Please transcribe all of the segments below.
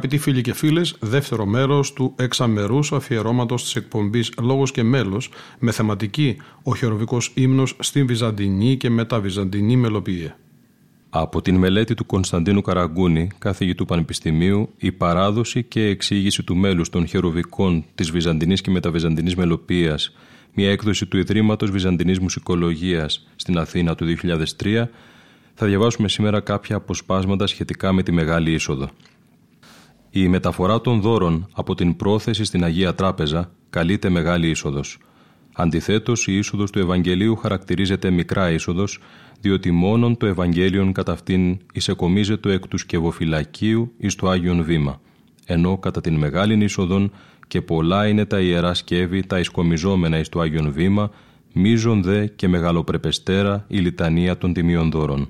Αγαπητοί φίλοι και φίλες, δεύτερο μέρος του εξαμερούς αφιερώματος της εκπομπής Λόγος και Μέλος με θεματική Ο χειροβικός ύμνος στην Βυζαντινή και μεταβυζαντινή μελοποιία. Από την μελέτη του Κωνσταντίνου Καραγκούνη, καθηγητού Πανεπιστημίου, η παράδοση και εξήγηση του μέλους των χεροβικών της Βυζαντινής και μεταβυζαντινή μελοποίηση, μια έκδοση του Ιδρύματος Βυζαντινής Μουσικολογίας στην Αθήνα του 2003, θα διαβάσουμε σήμερα κάποια αποσπάσματα σχετικά με τη Μεγάλη Είσοδο. Η μεταφορά των δώρων από την πρόθεση στην Αγία Τράπεζα καλείται μεγάλη είσοδος. Αντιθέτως, η είσοδος του Ευαγγελίου χαρακτηρίζεται μικρά είσοδος, διότι μόνον το Ευαγγέλιον κατά αυτήν εισεκομίζεται εκ του σκευοφυλακίου εις το Άγιον Βήμα, ενώ κατά την μεγάλη είσοδον και πολλά είναι τα ιερά σκεύη τα ισκομιζόμενα εις το Άγιον Βήμα, μίζον δε και μεγαλοπρεπεστέρα η λιτανία των τιμίων δώρων.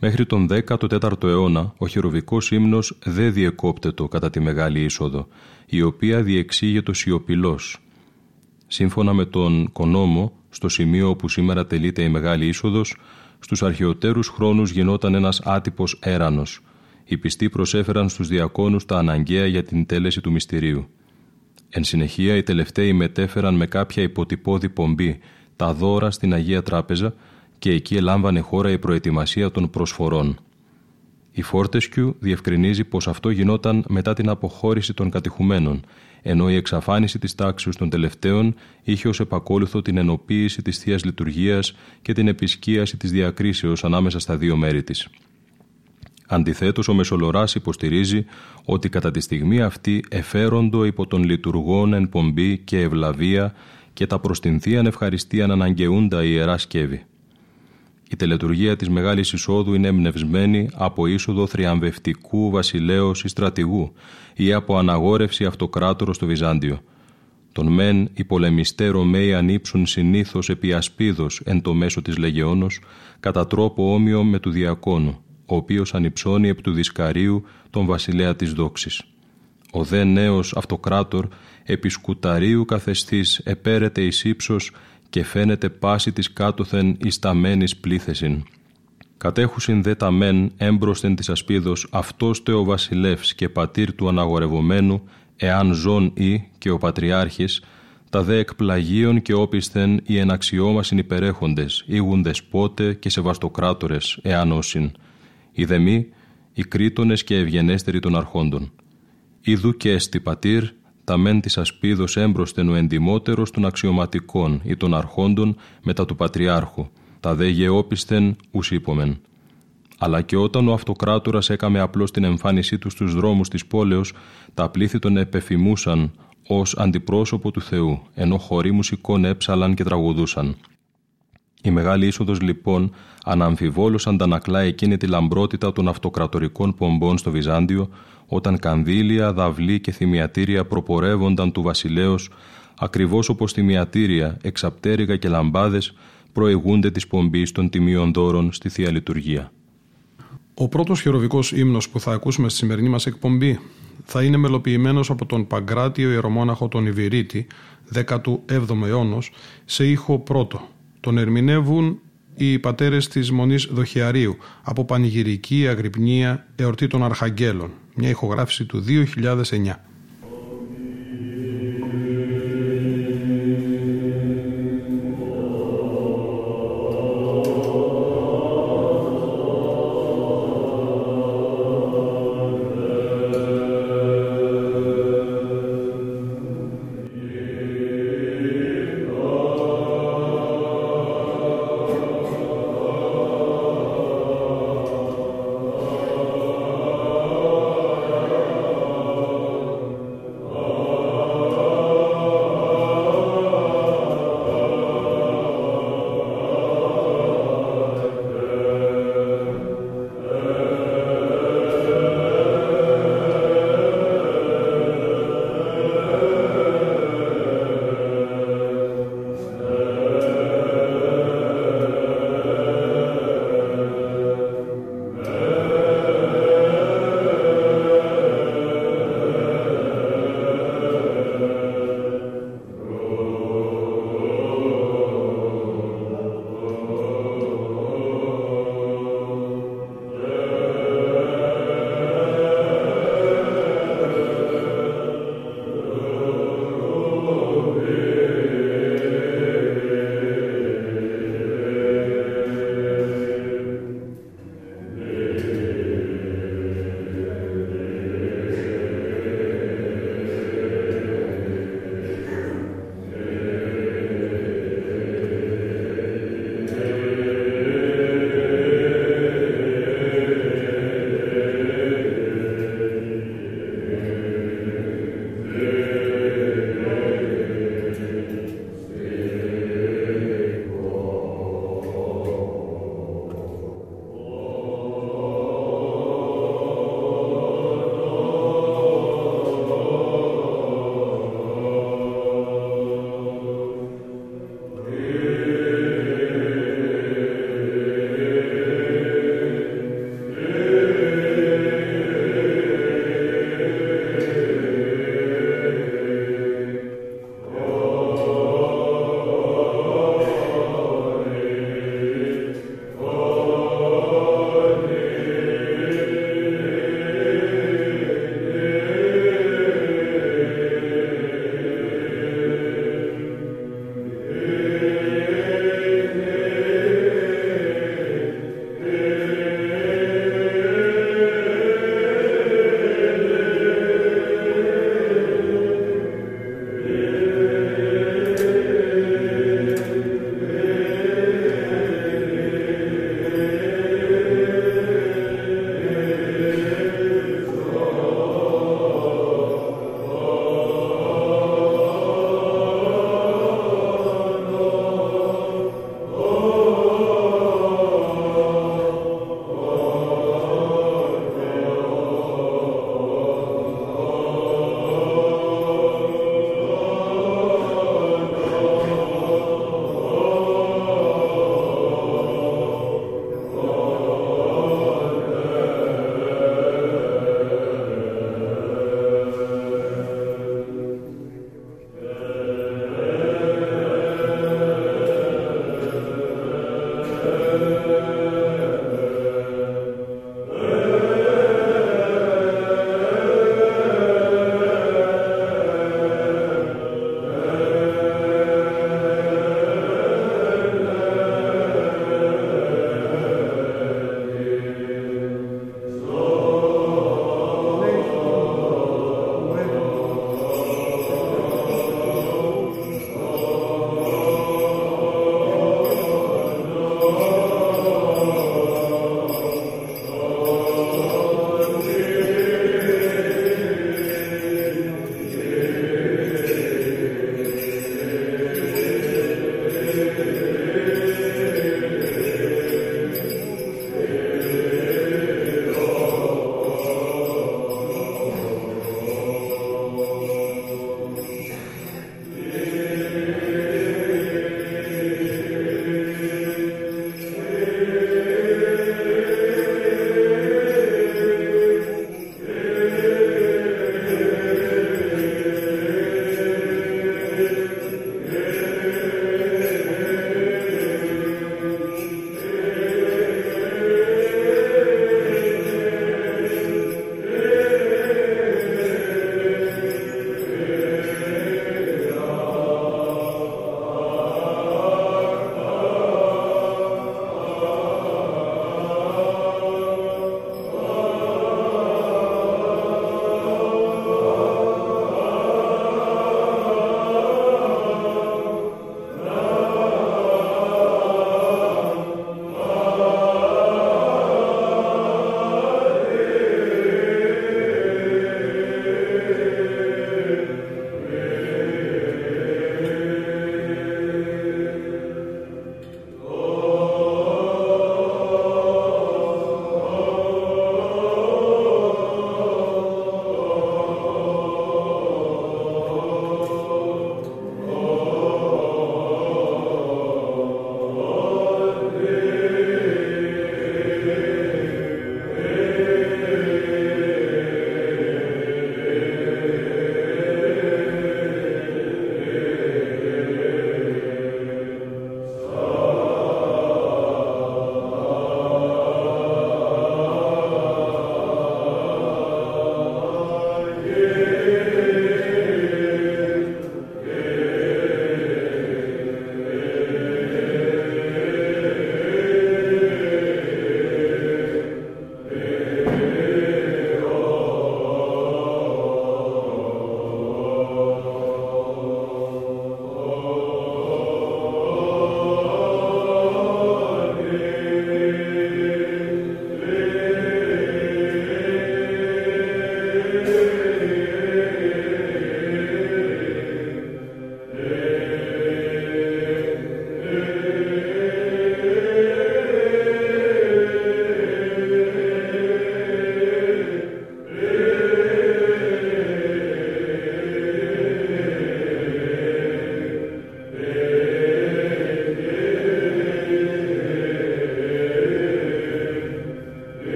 Μέχρι τον 14ο αιώνα ο χειροβικός ύμνος δεν διεκόπτετο κατά τη Μεγάλη Είσοδο, η οποία διεξήγεται σιωπηλός. Σύμφωνα με τον Κονόμο, στο σημείο όπου σήμερα τελείται η Μεγάλη Είσοδος, στους αρχαιοτέρους χρόνους γινόταν ένας άτυπος έρανος. Οι πιστοί προσέφεραν στους διακόνους τα αναγκαία για την τέλεση του μυστηρίου. Εν συνεχεία, οι τελευταίοι μετέφεραν με κάποια υποτυπώδη πομπή τα δώρα στην Αγία Τράπεζα και εκεί ελάμβανε χώρα η προετοιμασία των προσφορών. Η Φόρτεσκιου διευκρινίζει πως αυτό γινόταν μετά την αποχώρηση των κατηχουμένων, ενώ η εξαφάνιση της τάξης των τελευταίων είχε ως επακόλουθο την ενοποίηση της Θείας Λειτουργίας και την επισκίαση της διακρίσεως ανάμεσα στα δύο μέρη της. Αντιθέτως, ο Μεσολοράς υποστηρίζει ότι κατά τη στιγμή αυτή εφέροντο υπό των λειτουργών εν πομπή και ευλαβία και τα προς την Θείαν ευχαριστίαν αναγκαιούντα ιερά σκεύη. Η τελετουργία της Μεγάλης Εισόδου είναι εμπνευσμένη από είσοδο θριαμβευτικού βασιλέως ή στρατηγού ή από αναγόρευση αυτοκράτορος στο Βυζάντιο. Τον μεν οι πολεμιστέ Ρωμαίοι ανήψουν συνήθως επί ασπίδος εν το μέσο της λεγεώνος κατά τρόπο όμοιο με του διακόνου, ο οποίος ανυψώνει επί του δισκαρίου τον βασιλέα της δόξης. Ο δε νέος αυτοκράτορ επί σκουταρίου καθεστής επέρεται εις ύψος και φαίνεται πάση της κάτωθεν εις τα μένης πλήθεσιν. Κατέχουσιν δε τα μεν έμπροσθεν της ασπίδος αυτός το ο βασιλεύς και πατήρ του αναγορευομένου, εάν ζών ή και ο πατριάρχης, τα δε εκπλαγίων και όπισθεν οι εναξιόμασιν υπερέχοντες, ήγουν δεσπότε και σεβαστοκράτορες, εάν όσιν. Οι δεμοί, οι κρίτονες και ευγενέστεροι των αρχόντων. Ιδού και εστι πατήρ, τα μεν της ασπίδος έμπροσθεν ο εντιμότερος των αξιωματικών ή των αρχόντων μετά του Πατριάρχου, τα δε γεώπισθεν ους είπομεν. Αλλά και όταν ο αυτοκράτορας έκαμε απλώς την εμφάνισή του στους δρόμους της πόλεως, τα πλήθη τον επεφημούσαν ως αντιπρόσωπο του Θεού, ενώ χωρί μουσικών έψαλαν και τραγουδούσαν. Η μεγάλη είσοδος λοιπόν αναμφιβόλως αντανακλά εκείνη τη λαμπρότητα των αυτοκρατορικών πομπών στο Βυζάντιο, όταν κανδύλια, δαυλή και θυμιατήρια προπορεύονταν του βασιλέως, ακριβώς όπως θυμιατήρια, εξαπτέρυγα και λαμπάδες προηγούνται της πομπής των τιμίων δώρων στη Θεία Λειτουργία. Ο πρώτος χειροβικός ύμνος που θα ακούσουμε στη σημερινή μας εκπομπή θα είναι μελοποιημένος από τον Παγκράτιο Ιερομόναχο τον Ιβυρίτη, 17ο αιώνος, σε ήχο πρώτο. Τον ερμηνεύουν οι πατέρες της Μονής Δοχιαρίου από πανηγυρική αγρυπνία εορτή των Αρχαγγέλων, μια ηχογράφηση του 2009.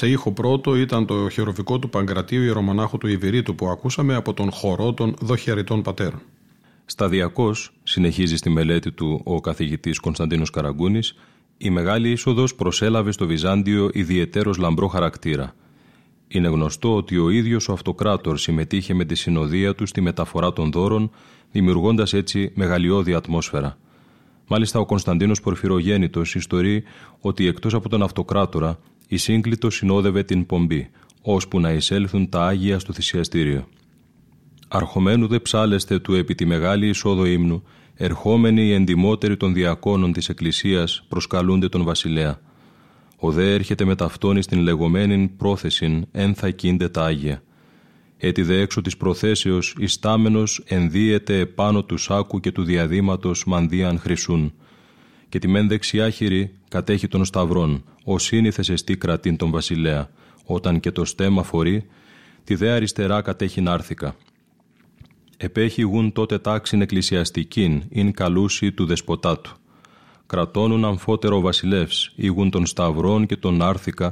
Σε ήχο πρώτο ήταν το χειροβικό του Παγκρατίου Ιερομονάχου του Ιβηρίτου που ακούσαμε από τον χορό των δοχεριτών πατέρων. Σταδιακώ, συνεχίζει στη μελέτη του ο καθηγητής Κωνσταντίνος Καραγκούνης, η Μεγάλη Είσοδος προσέλαβε στο Βυζάντιο ιδιαιτέρως λαμπρό χαρακτήρα. Είναι γνωστό ότι ο ίδιος ο Αυτοκράτορ συμμετείχε με τη συνοδεία του στη μεταφορά των δώρων, δημιουργώντας έτσι μεγαλειώδη ατμόσφαιρα. Μάλιστα, ο Κωνσταντίνος Πορφυρογέννητος ιστορεί ότι εκτός από τον Αυτοκράτορα, η σύγκλιτο συνόδευε την πομπή, ώσπου να εισέλθουν τα άγια στο θυσιαστήριο. Αρχομένου δε ψάλεστε του επί τη μεγάλη εισόδο ύμνου, ερχόμενοι οι εντιμότεροι των διακόνων της Εκκλησίας προσκαλούνται τον βασιλέα. Ο δε έρχεται με ταυτόνι στην λεγόμενη πρόθεσιν εν θα κίντε τα Άγια. Έτσι δε έξω της προθέσεως ιστάμενος ενδύεται επάνω του σάκου και του διαδήματος μανδύαν χρυσούν. Και τη μεν δεξιά χειρή κατέχει τον σταυρόν, ο σύνηθες εστί κρατήν τον βασιλέα, όταν και το στέμα φορεί, τη δε αριστερά κατέχει νάρθηκα επέχει γουν τότε τάξην εκκλησιαστικήν, ειν καλούσι του δεσποτάτου. Κρατώνουν αμφότερο βασιλεύς, ήγουν των σταυρών και των άρθικα,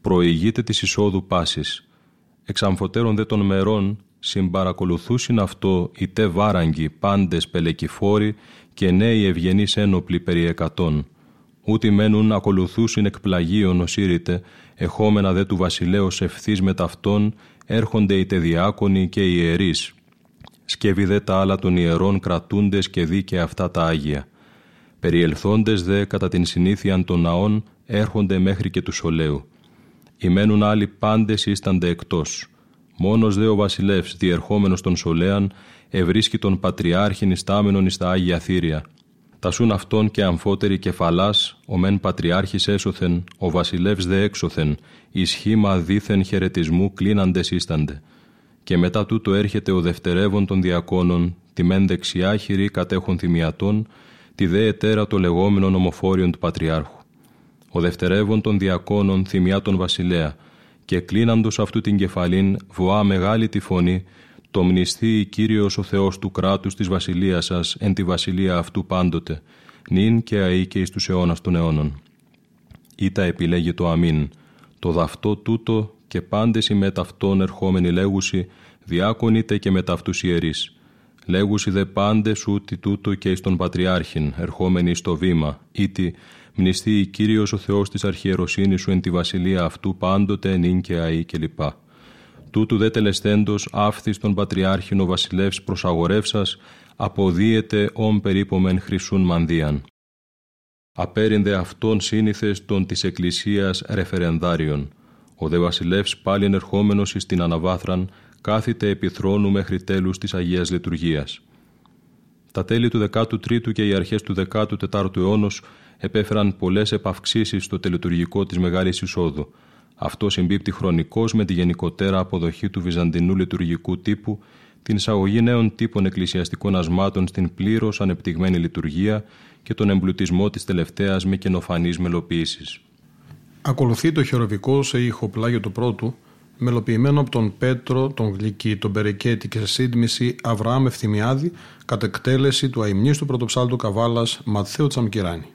προηγείται της εισόδου πάσης. Εξαμφωτέρων δε των μερών, συμπαρακολουθούσιν αυτό οι τε βάραγγοι, πάντες πελεκυφόροι και νέοι ευγενείς ένοπλοι περί εκατόν. Ούτι μένουν ακολουθούσιν εκπλαγίων οσύρητε, εχόμενα δε του βασιλέως ευθύς με ταυτόν, έρχονται οι τεδιάκονοι και οι ιερείς, σκεύει δε τα άλλα των ιερών κρατούντες και δίκαια αυτά τα Άγια. Περιελθόντες δε κατά την συνήθειαν των ναών έρχονται μέχρι και τους Σολέου. Ημένουν άλλοι πάντες ίστανται εκτός. Μόνος δε ο βασιλεύς διερχόμενος των Σολέαν ευρίσκει τον Πατριάρχην ιστάμενον εις τα Άγια Θήρια. Τασούν αυτόν και αμφότεροι κεφαλάς, ο μεν Πατριάρχης έσωθεν, ο βασιλεύς δε έξωθεν, ισχύμα δίθεν χαιρετισμού κλίναντες ίστανται και μετά τούτο έρχεται ο δευτερεύων των διακόνων, τη μεν δεξιά χειρή κατέχων θυμιατών, τη δε ετέρα το λεγόμενο ομοφόριον του Πατριάρχου. Ο δευτερεύων των διακόνων θυμιά τον βασιλέα, και κλείναντος αυτού την κεφαλήν βουά μεγάλη τη φωνή, το μνηστεί Κύριος ο Θεός του κράτους της βασιλείας σας εν τη βασιλεία αυτού πάντοτε, νυν και αεί και εις τους αιώνας των αιώνων. Ήτα επιλέγει το αμήν, το δαυτό τούτο και πάντες οι μετ' αυτών ερχόμενοι λέγουσι, διάκονητε και μετ' αυτούς ιερείς. Λέγουσι δε πάντες ούτι τούτο και εις τον Πατριάρχην, ερχόμενοι στο βήμα, ήτι μνηστεί η Κύριος ο Θεός της αρχιεροσύνης σου εν τη βασιλεία αυτού πάντοτε νυν και αή κλπ. Τούτου δε τελεστέντος άφθης τον Πατριάρχην ο βασιλεύς προσαγορεύσας, αποδίεται όν περίπομεν χρυσούν μανδύαν. Απέρινδε αυτόν σύνηθες των της Εκκλησίας ρεφερενδάριον, ο δε βασιλεύς πάλι ενερχόμενος εις την αναβάθραν, κάθεται επί θρόνου μέχρι τέλους της Αγίας Λειτουργίας. Τα τέλη του 13ου και οι αρχές του 14ου αιώνος επέφεραν πολλές επαυξήσεις στο τελετουργικό της Μεγάλης Εισόδου. Αυτό συμπίπτει χρονικώς με τη γενικότερα αποδοχή του βυζαντινού λειτουργικού τύπου, την εισαγωγή νέων τύπων εκκλησιαστικών ασμάτων στην πλήρως ανεπτυγμένη λειτουργία και τον εμπλουτισμό της τελευταίας με καινοφανής μελοποίησης. Ακολουθεί το χειροβικό σε ήχο πλάγιο του πρώτου, μελοποιημένο από τον Πέτρο, τον Γλυκή, τον Περικέτη και σε σύντμηση Αβραάμ Ευθυμιάδη, κατ' εκτέλεση του αιμνίστου πρωτοψάλτου Καβάλας Ματθαίου Τσαμκυράνη.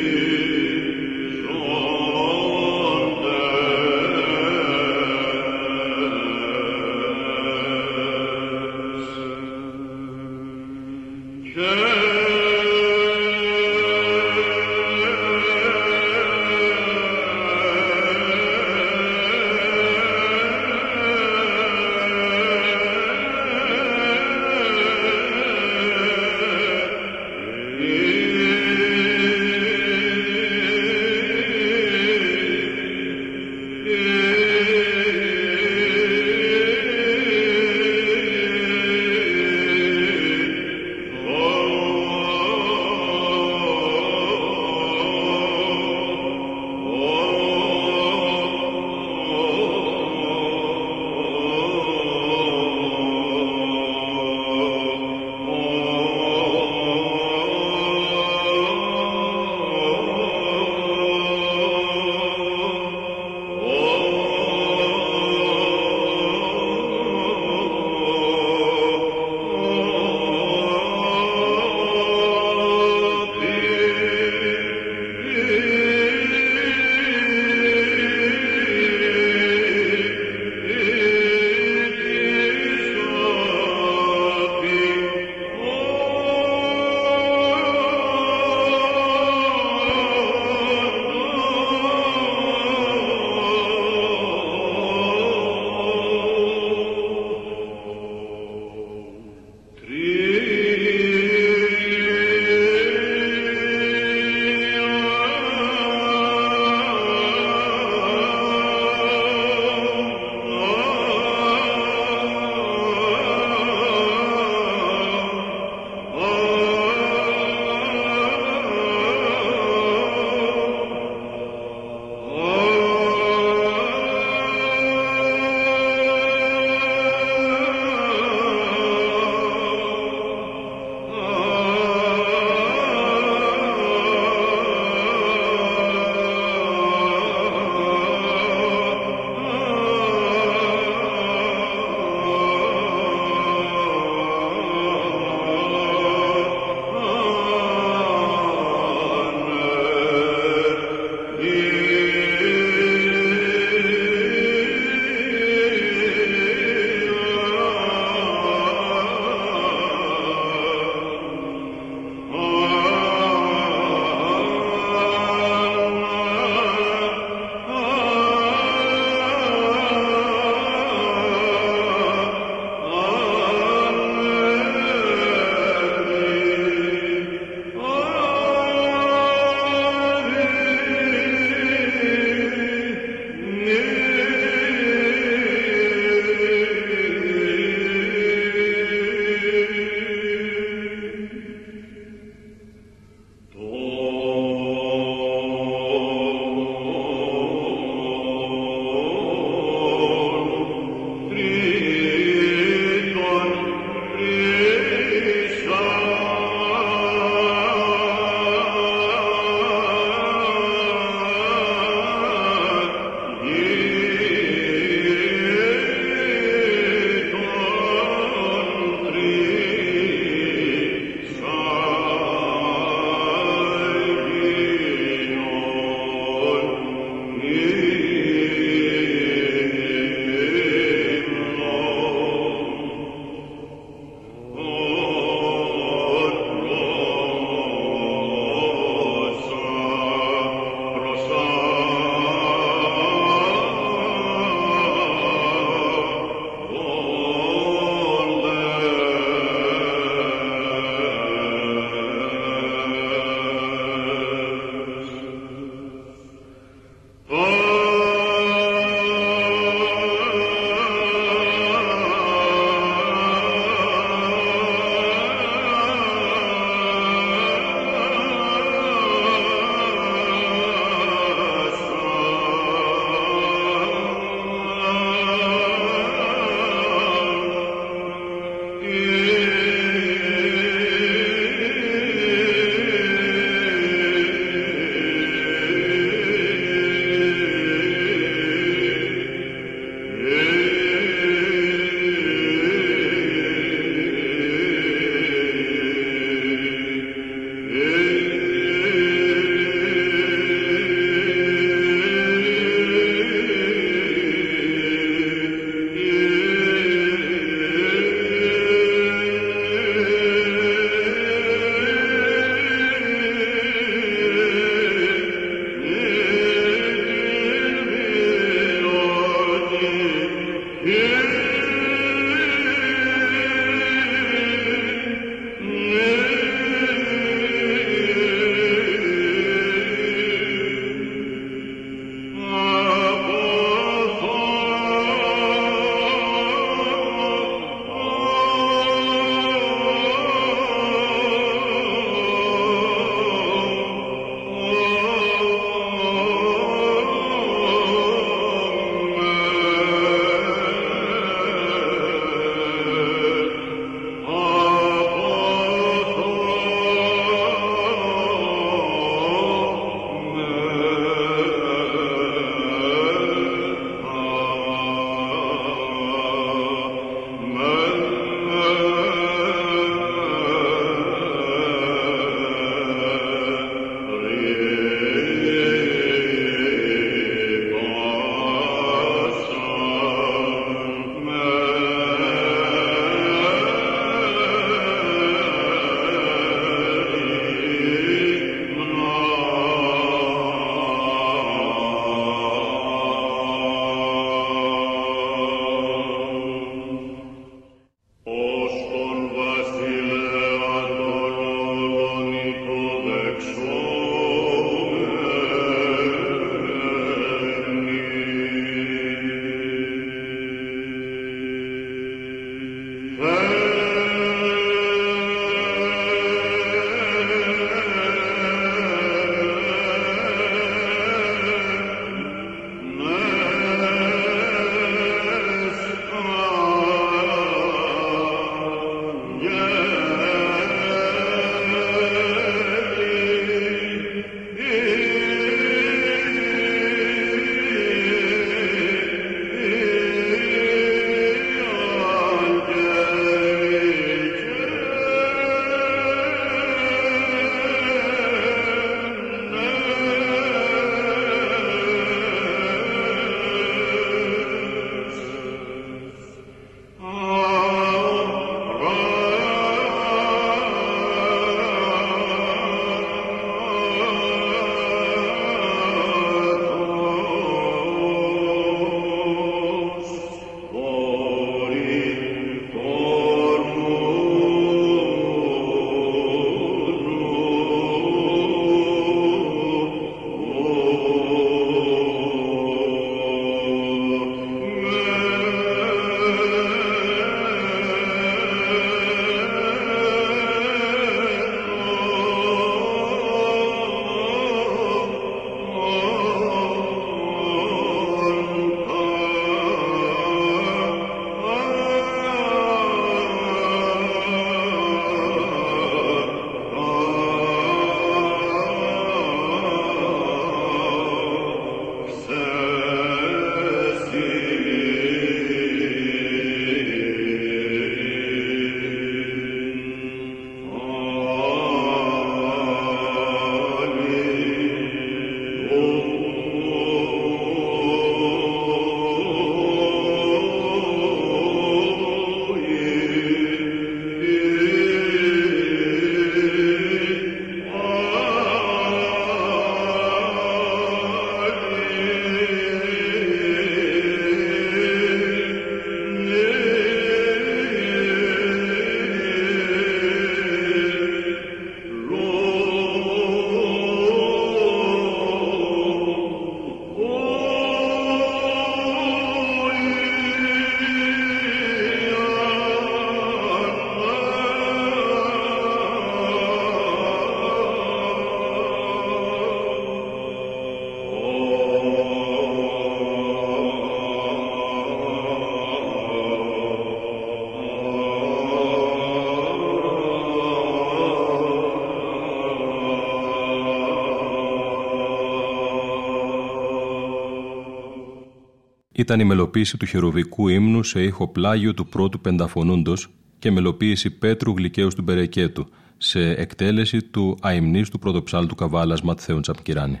Ήταν η μελοποίηση του χεροβικού ύμνου σε ήχο πλάγιο του πρώτου πενταφωνούντος και μελοποίηση Πέτρου Γλυκαίου του Μπερεκέτου σε εκτέλεση του αιμνής του πρωτοψάλτου Καβάλας Ματθέου Τσαπκυράνη.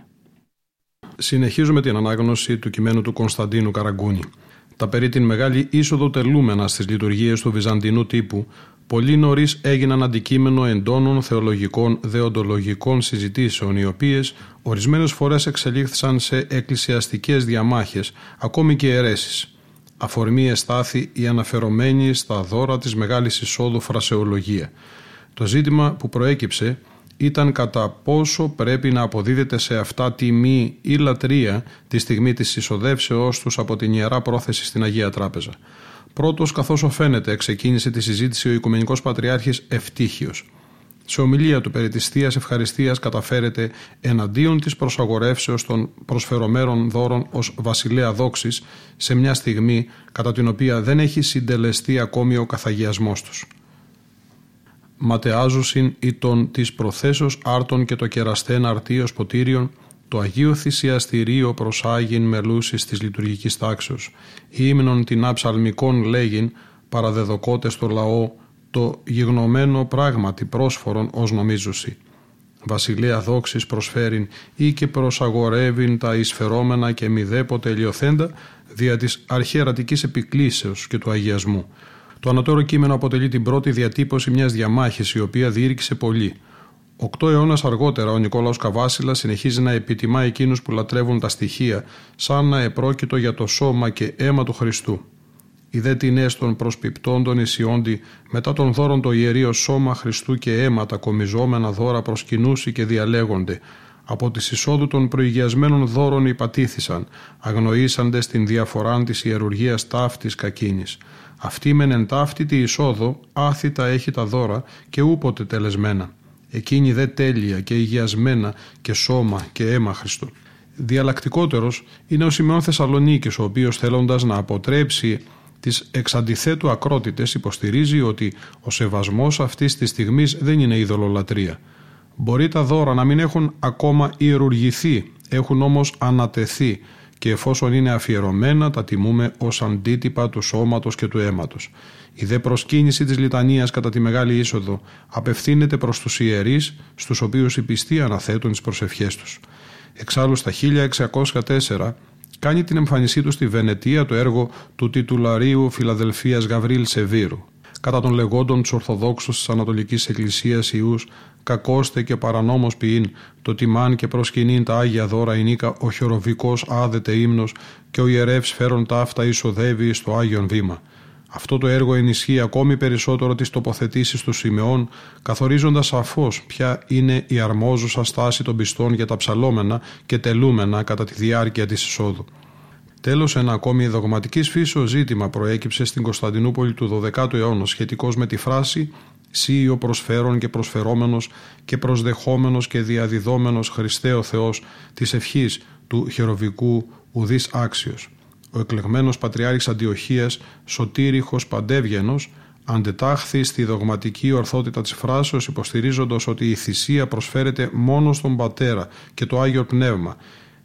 Συνεχίζουμε την ανάγνωση του κειμένου του Κωνσταντίνου Καραγκούνη. Τα περί την μεγάλη είσοδο τελούμενα στις λειτουργίες του βυζαντινού τύπου πολύ νωρίς έγιναν αντικείμενο εντόνων θεολογικών δεοντολογικών συζητήσεων, οι οποίες ορισμένες φορές εξελίχθησαν σε εκκλησιαστικές διαμάχες, ακόμη και αιρέσεις. Αφορμή εστάθη η αναφερομένη στα δώρα της Μεγάλης Εισόδου φρασεολογία. Το ζήτημα που προέκυψε ήταν κατά πόσο πρέπει να αποδίδεται σε αυτά τιμή ή λατρεία τη στιγμή της εισοδεύσεώς τους από την Ιερά Πρόθεση στην Αγία Τράπεζα. Πρώτος, καθώς φαίνεται, ξεκίνησε τη συζήτηση ο Οικουμενικός Πατριάρχης Ευτύχιος. Σε ομιλία του περί της Θείας Ευχαριστίας καταφέρεται εναντίον της προσαγορεύσεως των προσφερομέρων δώρων ως βασιλέα δόξης σε μια στιγμή κατά την οποία δεν έχει συντελεστεί ακόμη ο καθαγιασμός τους ματεάζουσιν ή των της προθέσεως άρτων και το κεραστέν αρτίος ποτήριον, το Αγίο Θυσιαστηρίο προσάγειν μελούσης της λειτουργικής τάξεως, ύμνον την αψαλμικών λέγειν, παραδεδοκότες στο λαό, το γιγνωμένο πράγματι πρόσφορον ως νομίζουσι. Βασιλεία δόξης προσφέρειν ή και προσαγορεύειν τα εισφερόμενα και μηδέποτε λιωθέντα δια της αρχαιρατικής επικλήσεως και του αγιασμού. Το ανατόρο κείμενο αποτελεί την πρώτη διατύπωση μιας διαμάχης η οποία διήρκησε πολύ. Οκτώ αιώνας αργότερα, ο Νικόλαος Καβάσιλας συνεχίζει να επιτιμά εκείνους που λατρεύουν τα στοιχεία, σαν να επρόκειτο για το σώμα και αίμα του Χριστού. Οι δε τεινές των προσπιπτών Ισιόντι, μετά των δώρων το ιερείο σώμα Χριστού και αίμα τα κομιζόμενα δώρα προσκυνούσι και διαλέγονται. Από τη εισόδου των προηγιασμένων δώρων υπατήθησαν, αγνοήσαντε την διαφορά της ιερουργίας ταύτης κακίνης. Αυτή μεν εν ταύτητη εισόδο άθητα έχει τα δώρα και ούποτε τελεσμένα. Εκείνη δε τέλεια και υγιασμένα και σώμα και αίμα Χριστού. Διαλλακτικότερος είναι ο Σιμεών Θεσσαλονίκης, ο οποίος θέλοντας να αποτρέψει τις εξαντιθέτου ακρότητες, υποστηρίζει ότι ο σεβασμός αυτής της στιγμής δεν είναι ειδωλολατρεία. Μπορεί τα δώρα να μην έχουν ακόμα ιερουργηθεί, έχουν όμως ανατεθεί και εφόσον είναι αφιερωμένα τα τιμούμε ως αντίτυπα του σώματος και του αίματος. Η δε προσκύνηση της λιτανίας κατά τη Μεγάλη Είσοδο απευθύνεται προς τους ιερείς, στους οποίους οι πιστοί αναθέτουν τις προσευχές τους. Εξάλλου στα 1604 κάνει την εμφανισή του στη Βενετία το έργο του τιτουλαρίου Φιλαδελφίας Γαβρίλ Σεβίρου κατά των λεγόντων του Ορθοδόξου της Ανατολικής Εκκλησίας Ιούς, κακόστε και παρανόμω ποιήν, το τιμάν και προσκυνήν τα άγια δώρα νίκα, ο χειροβικός άδεται ύμνος και ο ιερεύς φέρον ταύτα εισοδεύει στο άγιον βήμα. Αυτό το έργο ενισχύει ακόμη περισσότερο τις τοποθετήσεις του Σιμεών, καθορίζοντας σαφώς ποια είναι η αρμόζουσα στάση των πιστών για τα ψαλόμενα και τελούμενα κατά τη διάρκεια της εισόδου. Τέλος, ένα ακόμη δογματικής φύσεως ζήτημα προέκυψε στην Κωνσταντινούπολη του 12ου αιώνα σχετικώς με τη φράση «Σύ ο προσφέρον και προσφερόμενος και προσδεχόμενος και διαδιδόμενος Χριστέ ο Θεός της ευχής του χεροβικού ουδής άξιος. Ο εκλεγμένος Πατριάρχης Αντιοχίας Σωτήριχος Παντεύγενος αντετάχθη στη δογματική ορθότητα της φράσεως υποστηρίζοντας ότι η θυσία προσφέρεται μόνο στον Πατέρα και το Άγιο Πνεύμα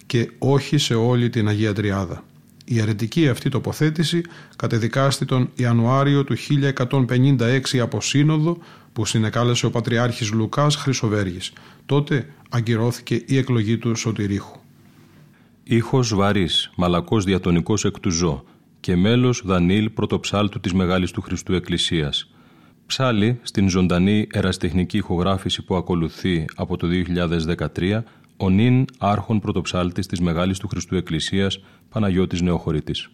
και όχι σε όλη την Αγία Τριάδα. Η αρετική αυτή τοποθέτηση κατεδικάστη τον Ιανουάριο του 1156 από σύνοδο που συνεκάλεσε ο Πατριάρχης Λουκάς Χρυσοβέργης. Τότε αγκυρώθηκε η εκλογή του Σωτηρίχου. Ήχος βαρύς, μαλακός διατονικός εκ του ζώ και μέλος Δανίλ πρωτοψάλτου της Μεγάλης του Χριστού Εκκλησίας. Ψάλι στην ζωντανή εραστεχνική ηχογράφηση που ακολουθεί από το 2013 ο νυν άρχον πρωτοψάλτης της Μεγάλης του Χριστού Εκκλησίας Παναγιώτης Νεοχωρήτης.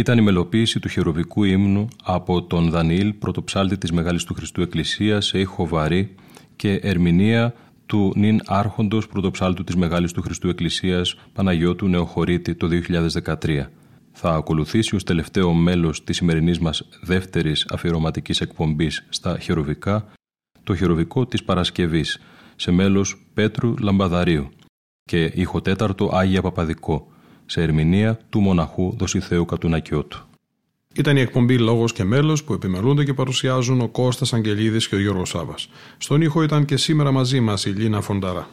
Ήταν η μελοποίηση του χεροβικού ύμνου από τον Δανιήλ πρωτοψάλτη της Μεγάλης του Χριστού Εκκλησίας σε ήχο βαρύ και ερμηνεία του νυν άρχοντος πρωτοψάλτου της Μεγάλης του Χριστού Εκκλησίας Παναγιώτου Νεοχωρίτη το 2013. Θα ακολουθήσει ως τελευταίο μέλος της σημερινής μας δεύτερης αφιερωματικής εκπομπής στα χεροβικά το χεροβικό της Παρασκευής σε μέλος Πέτρου Λαμπαδαρίου και ηχοτέταρτο Άγια Παπαδικό σε ερμηνεία του μοναχού Δοσιθέου Κατουνακιώτου. Ήταν η εκπομπή Λόγος και Μέλος που επιμελούνται και παρουσιάζουν ο Κώστας Αγγελίδης και ο Γιώργος Σάβα. Στον ήχο ήταν και σήμερα μαζί μας η Λίνα Φονταρά.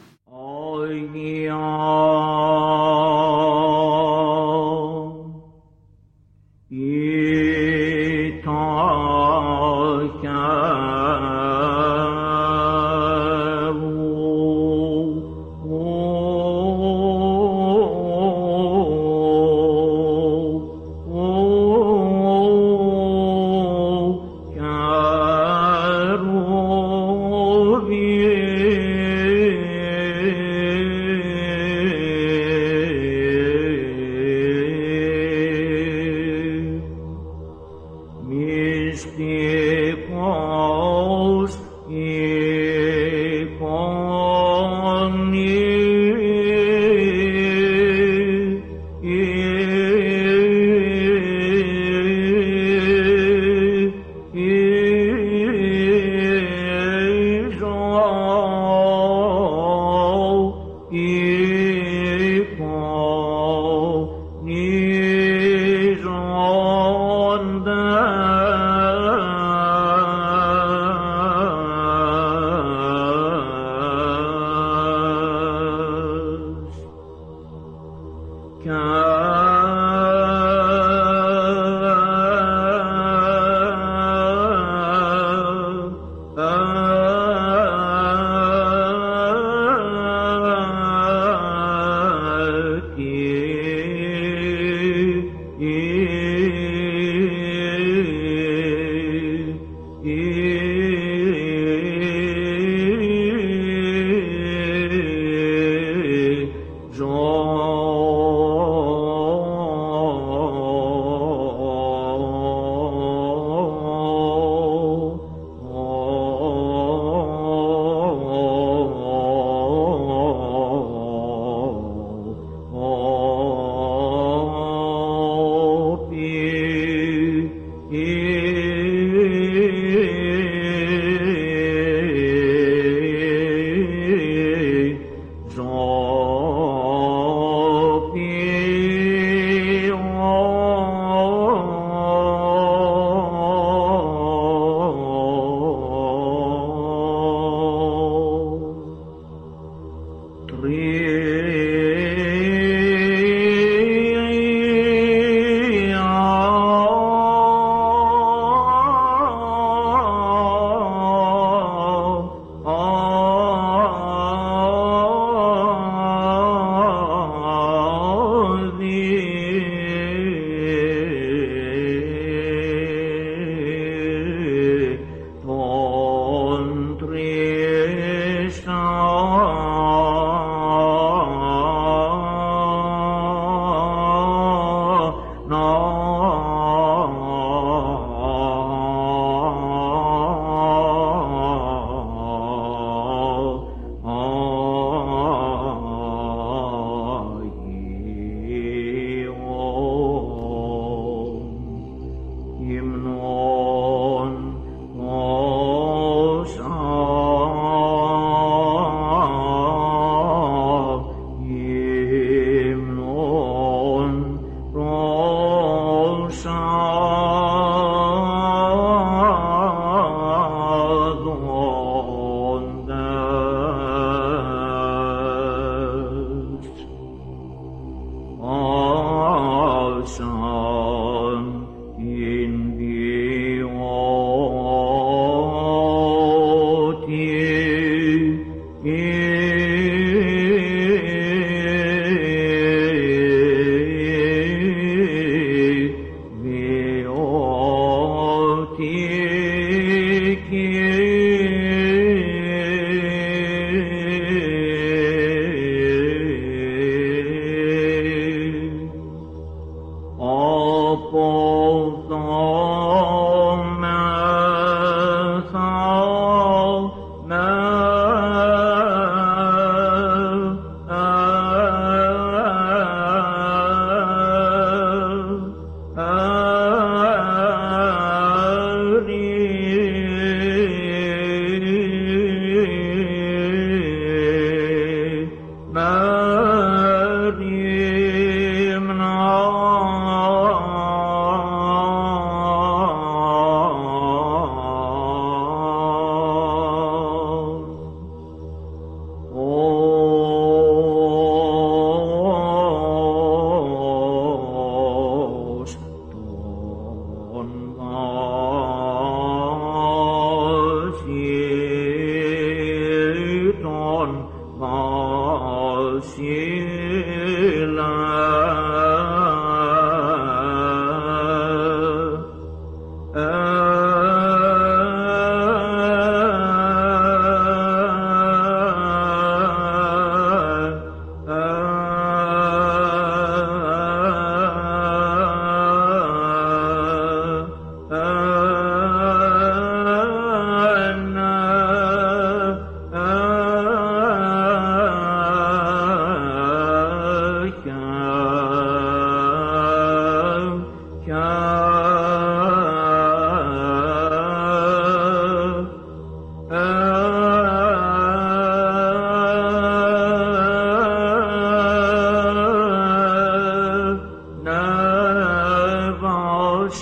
好